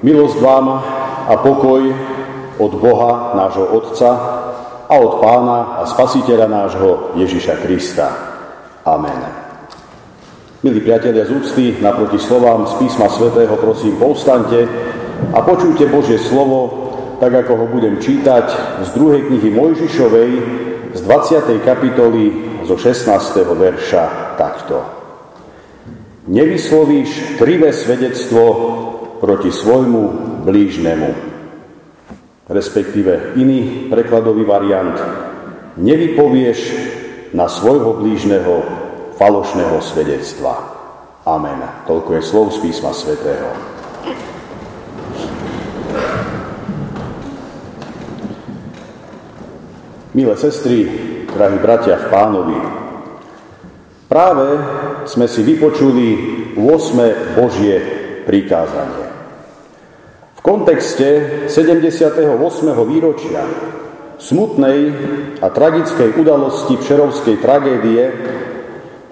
Milosť vám a pokoj od Boha, nášho Otca a od Pána a Spasiteľa nášho Ježiša Krista. Amen. Milí priatelia z úcty, naproti slovám z písma svätého prosím povstante a počujte Božie slovo, tak ako ho budem čítať z druhej knihy Mojžišovej z 20. kapitoly zo 16. verša takto. Nevyslovíš krivé svedectvo proti svojmu blížnemu. Respektíve iný prekladový variant. Nevypovieš na svojho blížneho falošného svedectva. Amen. Toľko je slov z písma svätého. Milé sestry, drahí bratia v pánovi, práve sme si vypočuli 8. Božie prikázanie. V kontexte 78. výročia smutnej a tragickej udalosti Pšerovskej tragédie,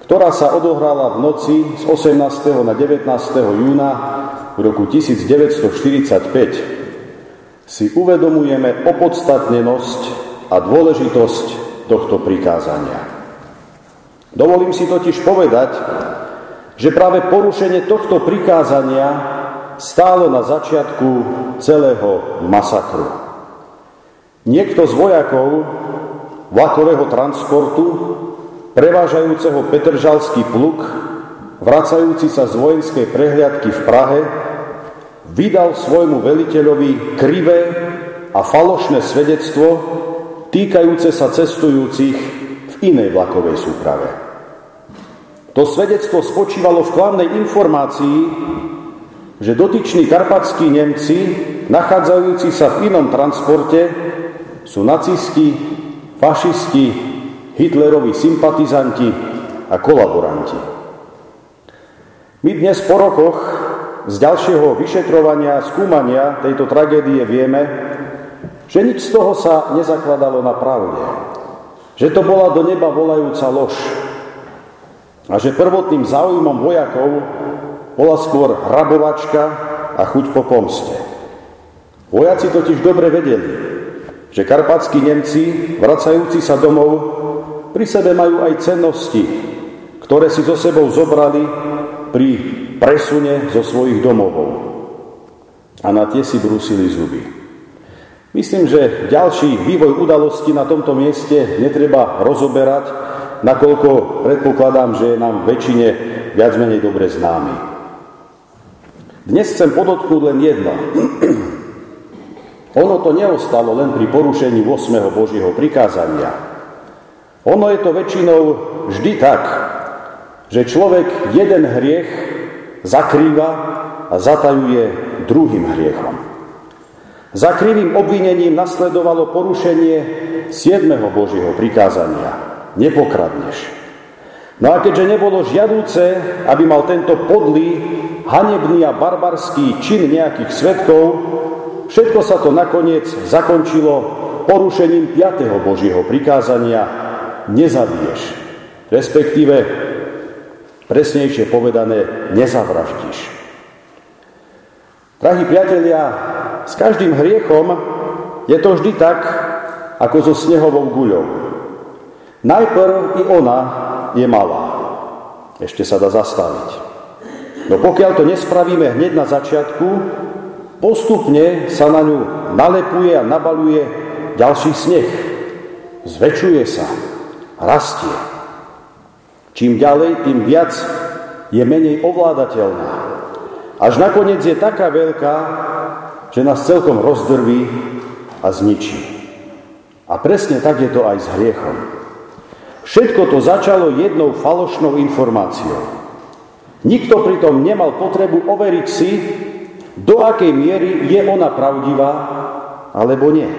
ktorá sa odohrala v noci z 18. na 19. júna v roku 1945, si uvedomujeme opodstatnenosť a dôležitosť tohto prikázania. Dovolím si totiž povedať, že práve porušenie tohto prikázania stálo na začiatku celého masakru. Niekto z vojakov vlakového transportu, prevážajúceho Petržalský pluk, vracajúci sa z vojenskej prehliadky v Prahe, vydal svojmu veliteľovi krivé a falošné svedectvo týkajúce sa cestujúcich v inej vlakovej súprave. To svedectvo spočívalo v klamnej informácii, že dotyční karpatskí Nemci, nachádzajúci sa v inom transporte, sú nacisti, fašisti, Hitlerovi sympatizanti a kolaboranti. My dnes po rokoch z ďalšieho vyšetrovania skúmania tejto tragédie vieme, že nič z toho sa nezakladalo na pravde. Že to bola do neba volajúca lož. A že prvotným záujmom vojakov bola skôr rabovačka a chuť po pomste. Vojaci totiž dobre vedeli, že karpatskí Nemci, vracajúci sa domov, pri sebe majú aj cennosti, ktoré si so sebou zobrali pri presune zo svojich domovov. A na tie si brúsili zuby. Myslím, že ďalší vývoj udalosti na tomto mieste netreba rozoberať, nakoľko predpokladám, že je nám väčšine viac menej dobre známy. Dnes chcem podotknúť len jedno. ono to neostalo len pri porušení 8. Božieho prikázania. Ono je to väčšinou vždy tak, že človek jeden hriech zakrýva a zatajuje druhým hriechom. Za krivým obvinením nasledovalo porušenie 7. Božieho prikázania. Nepokradneš. No a keďže nebolo žiadúce, aby mal tento podlý, hanebný a barbarský čin nejakých svetkov, všetko sa to nakoniec zakončilo porušením 5. Božieho prikázania nezabiješ, respektíve presnejšie povedané nezavraždíš. Drahí priatelia, s každým hriechom je to vždy tak, ako so snehovou guľou. Najprv i ona je malá. Ešte sa dá zastaviť. No pokiaľ to nespravíme hneď na začiatku, postupne sa na ňu nalepuje a nabaluje ďalší sneh. Zväčšuje sa, rastie. Čím ďalej, tým viac je menej ovládateľná. Až nakoniec je taká veľká, že nás celkom rozdrví a zničí. A presne tak je to aj s hriechom. Všetko to začalo jednou falošnou informáciou. Nikto pritom nemal potrebu overiť si, do akej miery je ona pravdivá, alebo nie.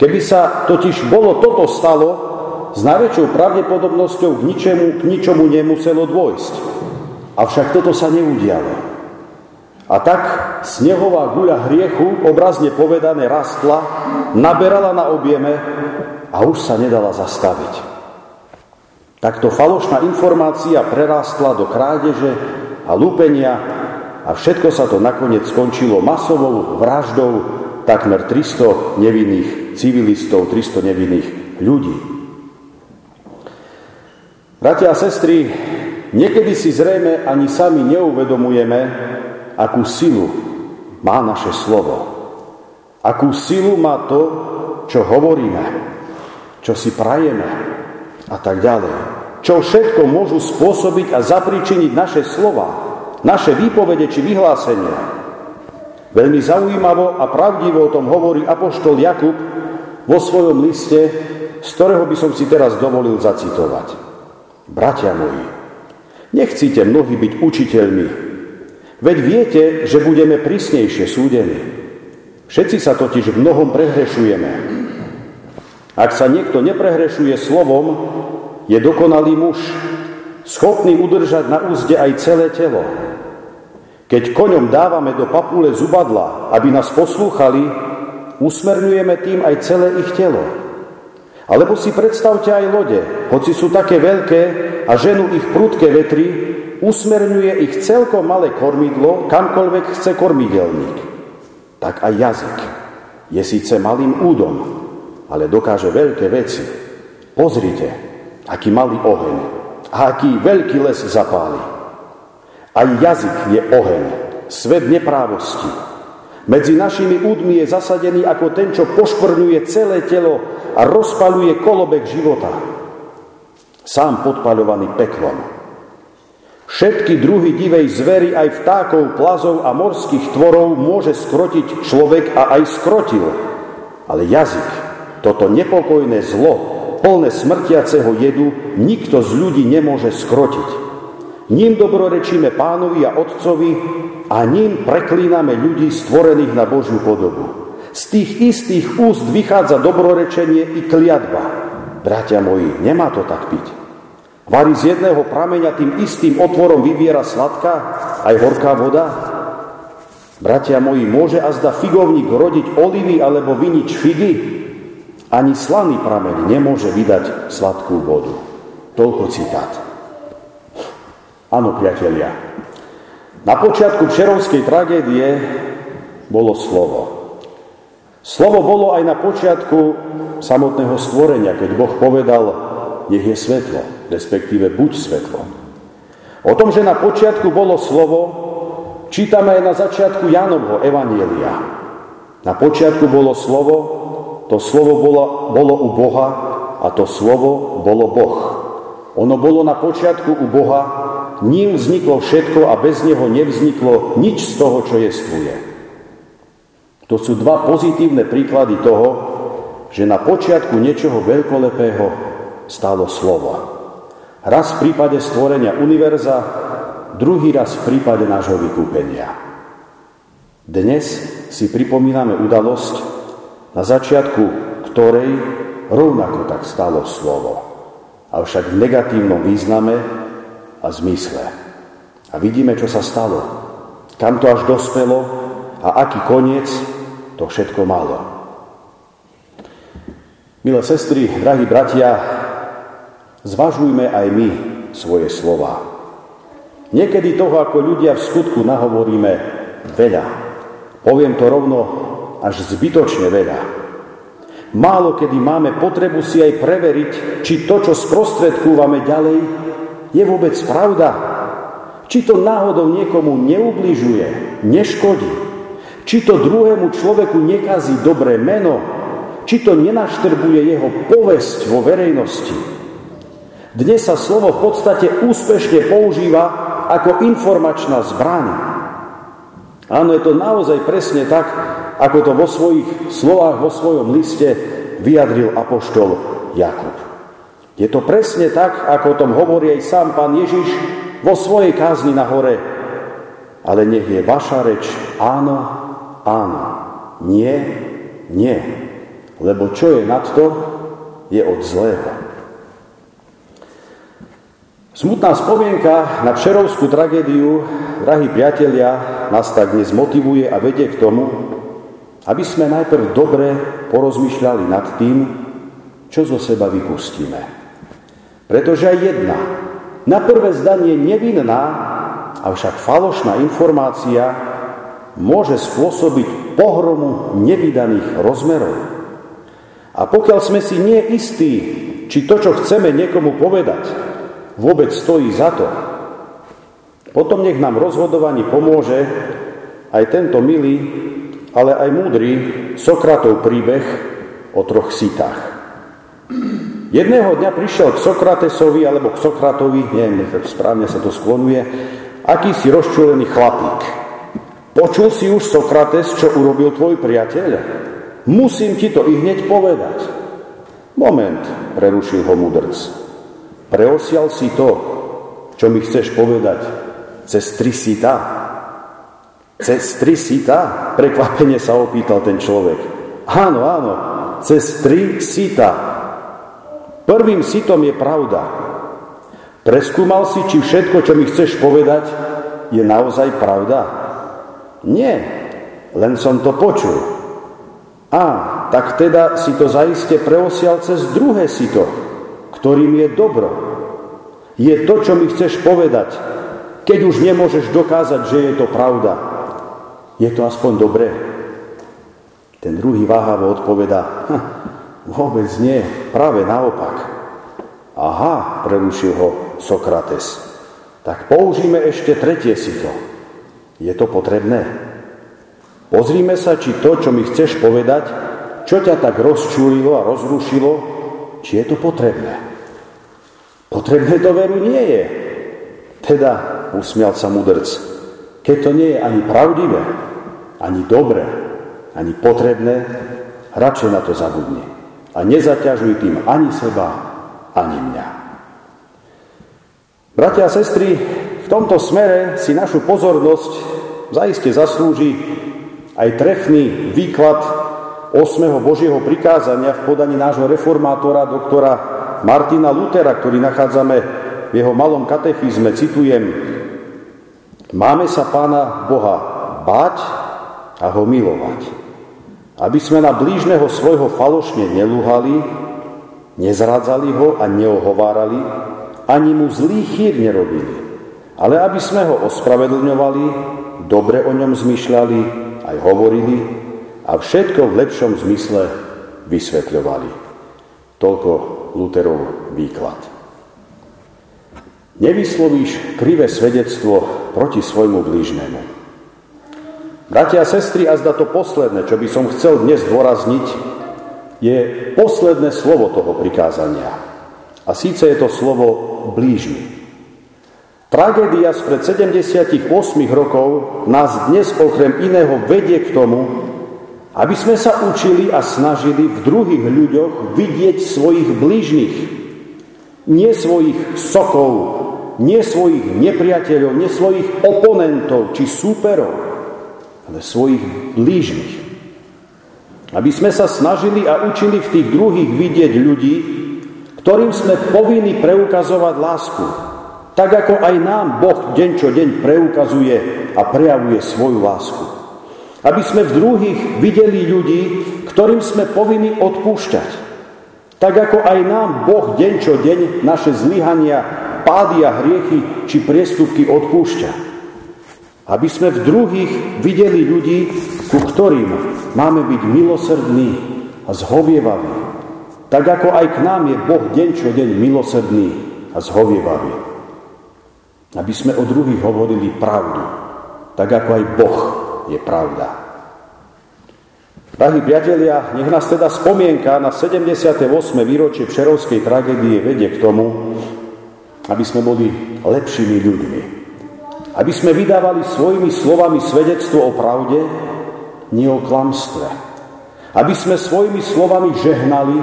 Keby sa totiž bolo toto stalo, s najväčšou pravdepodobnosťou k ničemu, k ničomu nemuselo dôjsť. Avšak toto sa neudialo. A tak snehová guľa hriechu, obrazne povedané, rastla, naberala na objeme a už sa nedala zastaviť. Takto falošná informácia prerástla do krádeže a lúpenia a všetko sa to nakoniec skončilo masovou vraždou takmer 300 nevinných civilistov, 300 nevinných ľudí. Bratia a sestry, niekedy si zrejme ani sami neuvedomujeme, akú silu má naše slovo. Akú silu má to, čo hovoríme, čo si prajeme a tak ďalej. Čo všetko môžu spôsobiť a zapričiniť naše slova naše výpovede či vyhlásenia. Veľmi zaujímavo a pravdivo o tom hovorí apoštol Jakub vo svojom liste, z ktorého by som si teraz dovolil zacitovať. Bratia moji, nechcíte mnohí byť učiteľmi, veď viete, že budeme prísnejšie súdení. Všetci sa totiž v mnohom prehrešujeme. Ak sa niekto neprehrešuje slovom, je dokonalý muž, schopný udržať na úzde aj celé telo. Keď koňom dávame do papule zubadla, aby nás poslúchali, usmerňujeme tým aj celé ich telo. Alebo si predstavte aj lode, hoci sú také veľké a ženú ich prudké vetry, usmerňuje ich celkom malé kormidlo, kamkoľvek chce kormidelník. Tak aj jazyk je síce malým údom, ale dokáže veľké veci. Pozrite, aký malý oheň a aký veľký les zapáli. Aj jazyk je oheň, svet neprávosti. Medzi našimi údmi je zasadený ako ten, čo poškvrňuje celé telo a rozpaluje kolobek života. Sám podpaľovaný peklom. Všetky druhy divej zvery, aj vtákov, plazov a morských tvorov môže skrotiť človek a aj skrotil. Ale jazyk, toto nepokojné zlo, plné smrtiaceho jedu, nikto z ľudí nemôže skrotiť. Ním dobrorečíme pánovi a otcovi a ním preklíname ľudí stvorených na Božiu podobu. Z tých istých úst vychádza dobrorečenie i kliatba. Bratia moji, nemá to tak piť. Vary z jedného prameňa tým istým otvorom vyviera sladká aj horká voda? Bratia moji, môže azda figovník rodiť olivy alebo vinič figy? Ani slaný prameň nemôže vydať sladkú vodu. Toľko citát. Áno, priatelia. Na počiatku Přerovskej tragédie bolo slovo. Slovo bolo aj na počiatku samotného stvorenia, keď Boh povedal, nech je svetlo, respektíve buď svetlo. O tom, že na počiatku bolo slovo, čítame aj na začiatku Janovho Evanielia. Na počiatku bolo slovo, to slovo bolo, bolo u Boha a to slovo bolo Boh. Ono bolo na počiatku u Boha ním vzniklo všetko a bez neho nevzniklo nič z toho, čo jestvuje. To sú dva pozitívne príklady toho, že na počiatku niečoho veľkolepého stálo slovo. Raz v prípade stvorenia univerza, druhý raz v prípade nášho vykúpenia. Dnes si pripomíname udalosť, na začiatku ktorej rovnako tak stalo slovo. Avšak v negatívnom význame a zmysle. A vidíme, čo sa stalo. Kam to až dospelo a aký koniec to všetko malo. Milé sestry, drahí bratia, zvažujme aj my svoje slova. Niekedy toho, ako ľudia v skutku nahovoríme veľa. Poviem to rovno až zbytočne veľa. Málo kedy máme potrebu si aj preveriť, či to, čo sprostredkúvame ďalej, je vôbec pravda? Či to náhodou niekomu neubližuje, neškodí? Či to druhému človeku nekazí dobré meno? Či to nenaštrbuje jeho povesť vo verejnosti? Dnes sa slovo v podstate úspešne používa ako informačná zbraň. Áno, je to naozaj presne tak, ako to vo svojich slovách, vo svojom liste vyjadril apoštol Jakub. Je to presne tak, ako o tom hovorí aj sám pán Ježiš vo svojej kázni na hore. Ale nech je vaša reč áno, áno, nie, nie. Lebo čo je nad to, je od zlého. Smutná spomienka na Přerovskú tragédiu, drahí priatelia, nás tak dnes motivuje a vedie k tomu, aby sme najprv dobre porozmýšľali nad tým, čo zo seba vypustíme. Pretože aj jedna, na prvé zdanie nevinná, avšak falošná informácia môže spôsobiť pohromu nevydaných rozmerov. A pokiaľ sme si nie istí, či to, čo chceme niekomu povedať, vôbec stojí za to, potom nech nám rozhodovaní pomôže aj tento milý, ale aj múdry Sokratov príbeh o troch sitách. Jedného dňa prišiel k Sokratesovi, alebo k Sokratovi, neviem, správne sa to sklonuje, akýsi rozčulený chlapík. Počul si už, Sokrates, čo urobil tvoj priateľ? Musím ti to i hneď povedať. Moment, prerušil ho mudrc. Preosial si to, čo mi chceš povedať, cez tri sita? Cez tri sita? Prekvapene sa opýtal ten človek. Áno, áno, cez tri sita. Prvým sitom je pravda. Preskúmal si, či všetko, čo mi chceš povedať, je naozaj pravda? Nie, len som to počul. A, tak teda si to zaiste preosial cez druhé sito, ktorým je dobro. Je to, čo mi chceš povedať, keď už nemôžeš dokázať, že je to pravda. Je to aspoň dobré? Ten druhý váhavo odpoveda, hm, vôbec nie, práve naopak. Aha, prerušil ho Sokrates. Tak použijeme ešte tretie sito. Je to potrebné? Pozrime sa, či to, čo mi chceš povedať, čo ťa tak rozčúlilo a rozrušilo, či je to potrebné. Potrebné to veru nie je. Teda, usmial sa mudrc, keď to nie je ani pravdivé, ani dobré, ani potrebné, radšej na to zabudni. A nezaťažuj tým ani seba, ani mňa. Bratia a sestry, v tomto smere si našu pozornosť zaiste zaslúži aj trefný výklad 8. Božieho prikázania v podaní nášho reformátora, doktora Martina Lutera, ktorý nachádzame v jeho malom katechizme, citujem, Máme sa Pána Boha báť a ho milovať, aby sme na blížneho svojho falošne nelúhali, nezradzali ho a neohovárali, ani mu zlý chýr nerobili ale aby sme ho ospravedlňovali, dobre o ňom zmyšľali, aj hovorili a všetko v lepšom zmysle vysvetľovali. Toľko Luterov výklad. Nevyslovíš krivé svedectvo proti svojmu blížnemu. Bratia a sestry, a zda to posledné, čo by som chcel dnes dôrazniť, je posledné slovo toho prikázania. A síce je to slovo blížny. Tragédia spred 78 rokov nás dnes okrem iného vedie k tomu, aby sme sa učili a snažili v druhých ľuďoch vidieť svojich blížnych, nie svojich sokov, nie svojich nepriateľov, nie svojich oponentov či súperov, ale svojich blížnych. Aby sme sa snažili a učili v tých druhých vidieť ľudí, ktorým sme povinni preukazovať lásku, tak ako aj nám Boh deň čo deň preukazuje a prejavuje svoju lásku. Aby sme v druhých videli ľudí, ktorým sme povinni odpúšťať. Tak ako aj nám Boh deň čo deň naše zlyhania, pády a hriechy či priestupky odpúšťa. Aby sme v druhých videli ľudí, ku ktorým máme byť milosrdní a zhovievaví. Tak ako aj k nám je Boh deň čo deň milosrdný a zhovievavý. Aby sme o druhých hovorili pravdu, tak ako aj Boh je pravda. Drahí priatelia, nech nás teda spomienka na 78. výročie Přerovskej tragédie vedie k tomu, aby sme boli lepšími ľuďmi. Aby sme vydávali svojimi slovami svedectvo o pravde, nie o klamstve. Aby sme svojimi slovami žehnali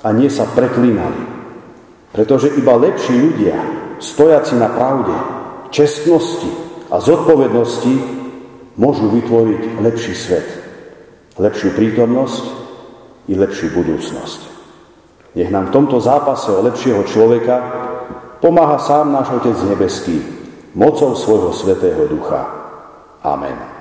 a nie sa preklínali. Pretože iba lepší ľudia stojaci na pravde, čestnosti a zodpovednosti môžu vytvoriť lepší svet, lepšiu prítomnosť i lepšiu budúcnosť. Nech nám v tomto zápase o lepšieho človeka pomáha sám náš Otec Nebeský, mocou svojho Svetého Ducha. Amen.